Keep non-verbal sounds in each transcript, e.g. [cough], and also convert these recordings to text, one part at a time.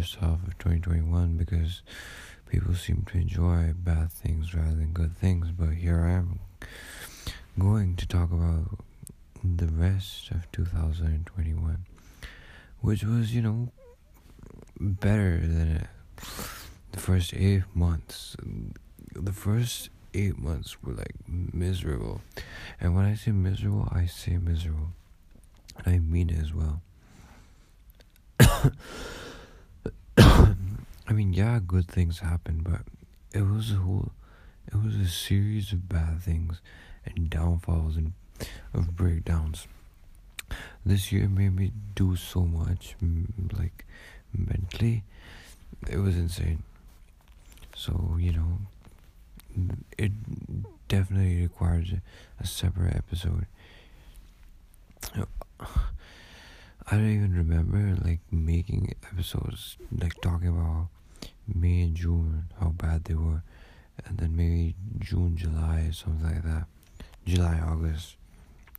first half of 2021 because people seem to enjoy bad things rather than good things. But here I am going to talk about the rest of 2021, which was, you know, better than the first eight months. The first eight months were like miserable. And when I say miserable, I say miserable. And I mean it as well. [coughs] I mean, yeah, good things happen, but it was a whole, it was a series of bad things and downfalls and of breakdowns. This year made me do so much, like mentally, it was insane. So you know, it definitely requires a, a separate episode. I don't even remember like making episodes like talking about May and June, how bad they were, and then maybe June, July, something like that. July, August.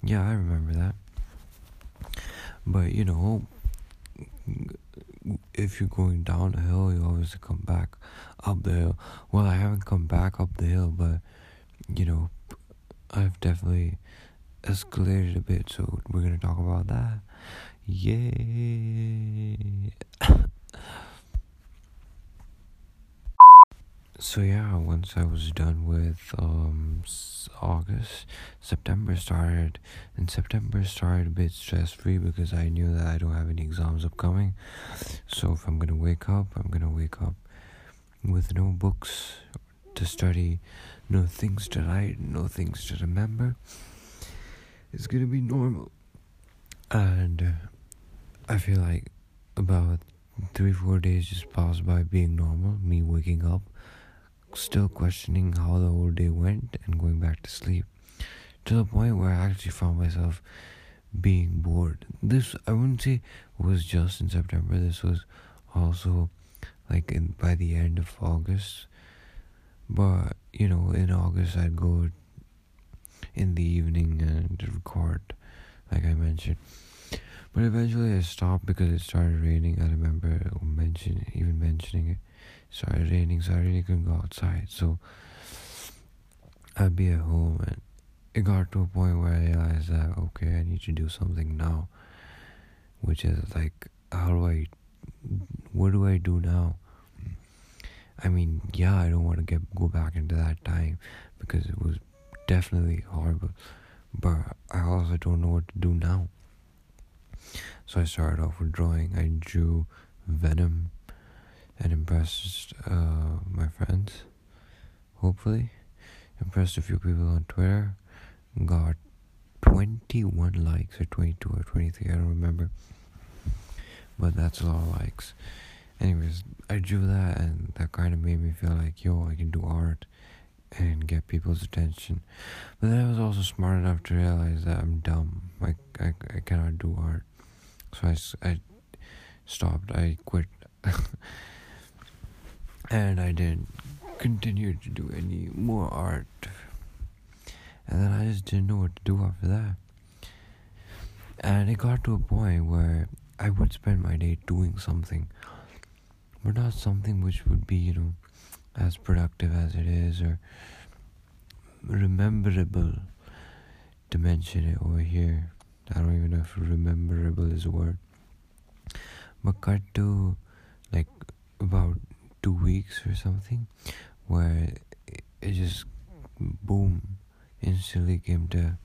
Yeah, I remember that. But you know, if you're going down a hill, you always come back up the hill. Well, I haven't come back up the hill, but you know, I've definitely escalated a bit, so we're gonna talk about that. Yay! So yeah, once I was done with um August, September started, and September started a bit stress free because I knew that I don't have any exams upcoming. So if I'm gonna wake up, I'm gonna wake up with no books to study, no things to write, no things to remember. It's gonna be normal, and uh, I feel like about three four days just passed by being normal, me waking up still questioning how the whole day went and going back to sleep to the point where I actually found myself being bored. This I wouldn't say was just in September. This was also like in by the end of August. But you know, in August I'd go in the evening and record, like I mentioned. But eventually I stopped because it started raining. I remember mention even mentioning it started raining, so I really couldn't go outside. So I'd be at home, and it got to a point where I realized that okay, I need to do something now, which is like, how do I, what do I do now? I mean, yeah, I don't want to get go back into that time because it was definitely horrible, but I also don't know what to do now. So I started off with drawing. I drew Venom and impressed uh, my friends. Hopefully, impressed a few people on Twitter. Got 21 likes or 22 or 23, I don't remember. But that's a lot of likes. Anyways, I drew that and that kind of made me feel like, yo, I can do art and get people's attention. But then I was also smart enough to realize that I'm dumb. Like, I, I cannot do art. So I, I stopped. I quit. [laughs] and I didn't continue to do any more art. And then I just didn't know what to do after that. And it got to a point where I would spend my day doing something, but not something which would be, you know, as productive as it is or rememberable to mention it over here. I don't even know if rememberable is a word. But cut to like about two weeks or something where it just boom instantly came to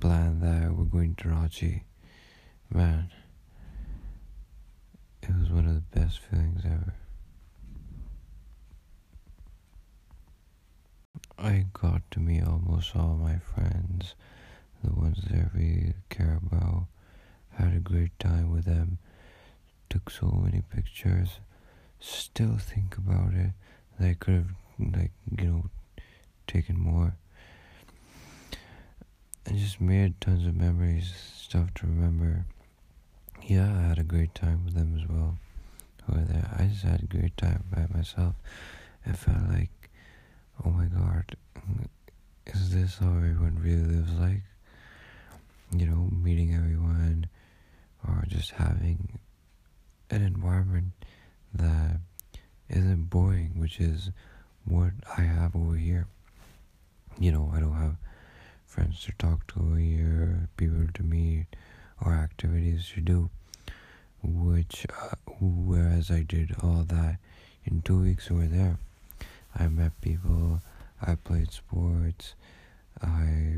plan that we're going to Ranchi. Man, it was one of the best feelings ever. I got to meet almost all my friends, the ones that I really care about. Had a great time with them. Took so many pictures still think about it. I could have, like, you know, taken more. And just made tons of memories, stuff to remember. Yeah, I had a great time with them as well. Over there, I just had a great time by myself. It felt like, oh my god, is this how everyone really lives like? You know, meeting everyone or just having an environment that isn't boring, which is what I have over here. You know, I don't have friends to talk to here, people to meet, or activities to do. Which, uh, whereas I did all that in two weeks over there, I met people, I played sports, I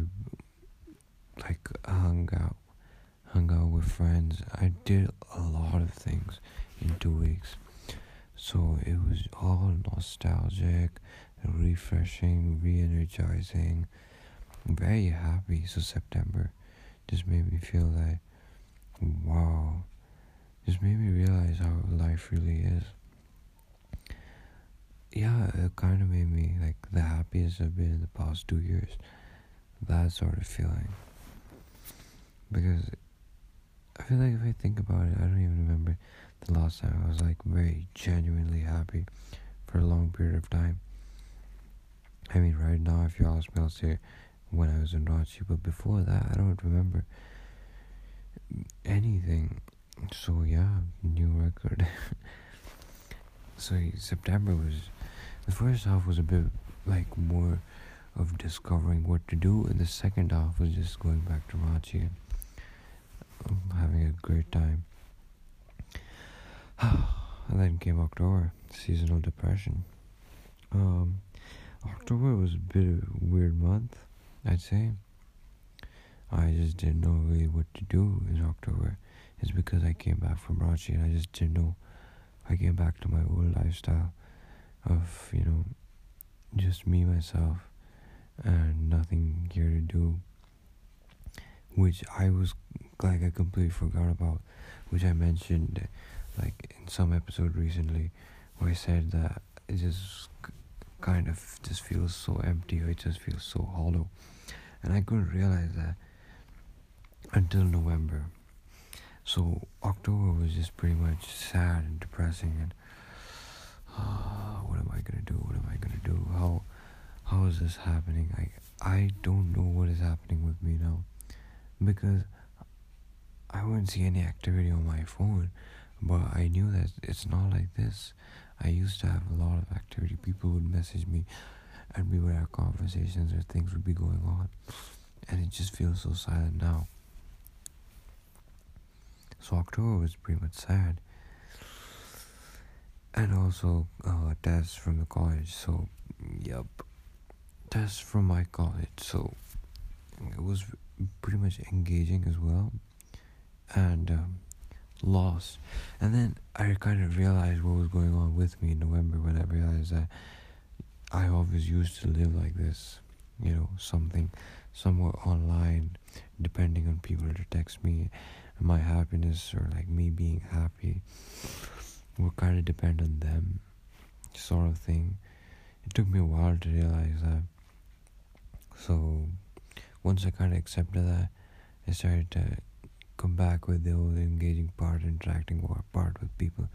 like hung out, hung out with friends. I did a lot of things in two weeks. So it was all nostalgic, refreshing, re energizing. very happy. So September just made me feel like, wow, just made me realize how life really is. Yeah, it kind of made me like the happiest I've been in the past two years. That sort of feeling. Because I feel like if I think about it, I don't even remember the last time I was like very genuinely happy for a long period of time. I mean, right now, if you ask me, I'll say when I was in Ranchi, but before that, I don't remember anything. So, yeah, new record. [laughs] so, September was the first half was a bit like more of discovering what to do, and the second half was just going back to Ranchi and um, having a great time. [sighs] and then came October, seasonal depression. Um, October was a bit of a weird month, I'd say. I just didn't know really what to do in October. It's because I came back from Ranchi and I just didn't know. I came back to my old lifestyle of, you know, just me, myself, and nothing here to do. Which I was like, I completely forgot about, which I mentioned like in some episode recently where he said that it just kind of just feels so empty or it just feels so hollow. And I couldn't realize that until November. So October was just pretty much sad and depressing and uh, what am I gonna do? What am I gonna do? How how is this happening? I I don't know what is happening with me now because I wouldn't see any activity on my phone but I knew that it's not like this. I used to have a lot of activity. People would message me and we would have conversations or things would be going on. And it just feels so silent now. So October was pretty much sad. And also uh, tests from the college. So, yep. Tests from my college. So it was pretty much engaging as well. And um, lost. And then I kind of realized what was going on with me in November when I realized that I always used to live like this, you know, something somewhat online, depending on people to text me. My happiness or like me being happy would kind of depend on them, sort of thing. It took me a while to realize that. So once I kind of accepted that, I started to come back with the whole engaging part, interacting part with people.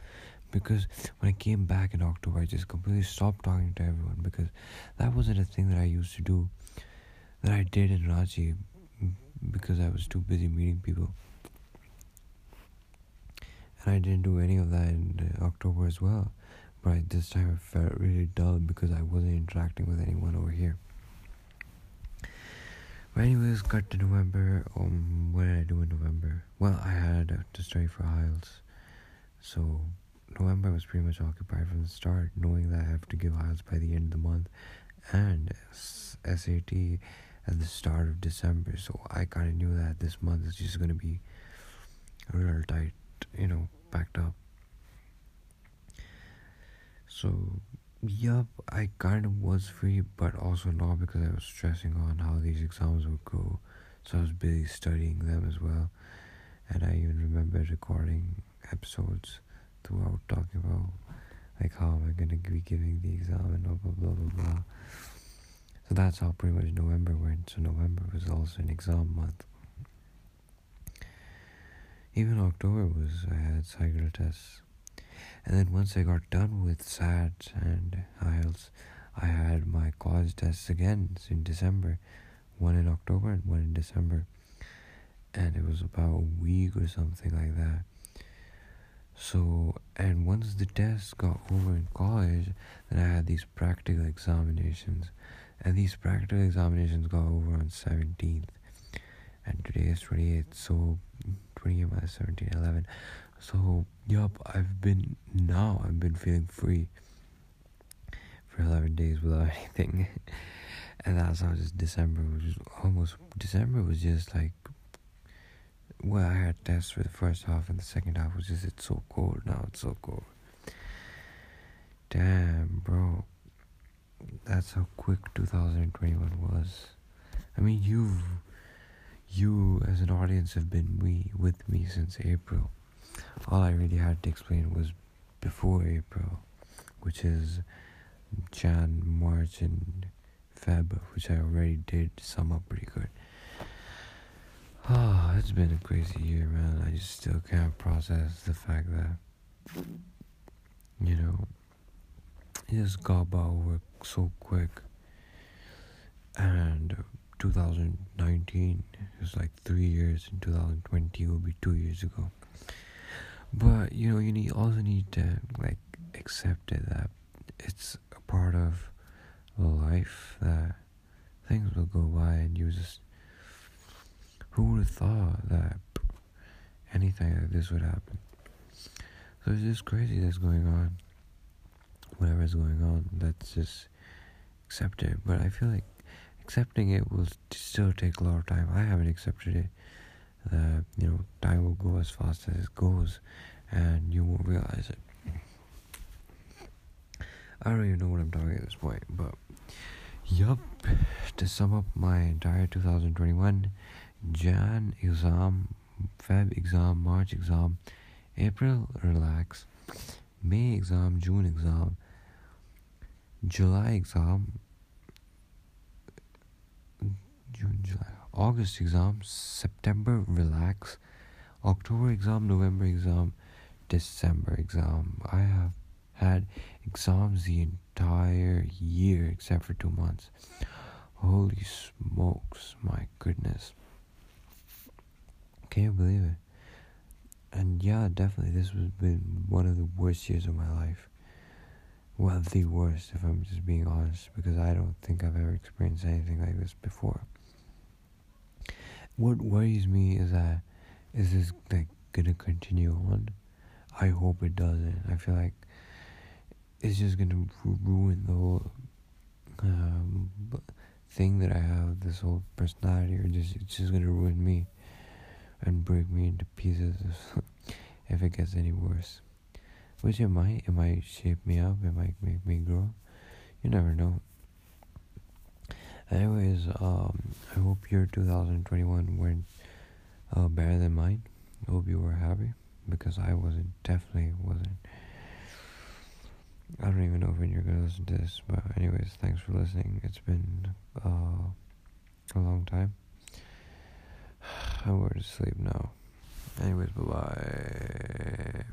Because when I came back in October, I just completely stopped talking to everyone because that wasn't a thing that I used to do, that I did in Ranchi because I was too busy meeting people. And I didn't do any of that in uh, October as well. But this time I felt really dull because I wasn't interacting with anyone over here. But anyways, got to November. Um, what did I do in November? Well, I had to study for IELTS, so November was pretty much occupied from the start, knowing that I have to give IELTS by the end of the month, and SAT at the start of December. So I kind of knew that this month is just gonna be real tight, you know, packed up. So Yup, I kind of was free, but also not because I was stressing on how these exams would go. So I was busy studying them as well. And I even remember recording episodes throughout talking about like how am I going to be giving the exam and blah blah blah blah blah. So that's how pretty much November went. So November was also an exam month. Even October was I had cycle tests and then once I got done with SAT and IELTS, I had my college tests again in December, one in October and one in December. And it was about a week or something like that. So, and once the tests got over in college, then I had these practical examinations. And these practical examinations got over on 17th. And today is 28th, so 28 minus 17, 11. So, yup, I've been, now I've been feeling free for 11 days without [laughs] anything. and that's how just December was almost, December was just like well, I had tests for the first half, and the second half was just it's so cold now. It's so cold. Damn, bro. That's how quick 2021 was. I mean, you've you as an audience have been we with me since April. All I really had to explain was before April, which is Jan, March, and Feb, which I already did sum up pretty good. Oh, it's been a crazy year, man. I just still can't process the fact that, you know, it just got by so quick. And 2019 is like three years, and 2020 will be two years ago. But, you know, you need also need to, like, accept it that it's a part of life that things will go by and you just who would have thought that anything like this would happen? So it's just crazy that's going on. whatever is going on, let's just accept it. But I feel like accepting it will still take a lot of time. I haven't accepted it. You know, time will go as fast as it goes, and you won't realize it. I don't even know what I'm talking at this point, but yup. To sum up my entire 2021 Jan exam, Feb exam, March exam, April relax, May exam, June exam, July exam, June, July, August exam, September relax, October exam, November exam, December exam. I have had exams the entire year except for two months. Holy smokes, my goodness. Can't believe it. And yeah, definitely, this has been one of the worst years of my life. Well, the worst, if I'm just being honest, because I don't think I've ever experienced anything like this before. What worries me is that is this like gonna continue on? I hope it doesn't. I feel like it's just gonna ruin the whole um, thing that I have, this whole personality, or just it's just gonna ruin me and break me into pieces [laughs] if it gets any worse. Which it might. It might shape me up. It might make me grow. You never know. Anyways, um, I hope your 2021 went uh, better than mine. I hope you were happy because I wasn't. Definitely wasn't. I don't even know when you're gonna listen to this, but anyways, thanks for listening. It's been uh, a long time. [sighs] I'm going to sleep now. Anyways, bye bye.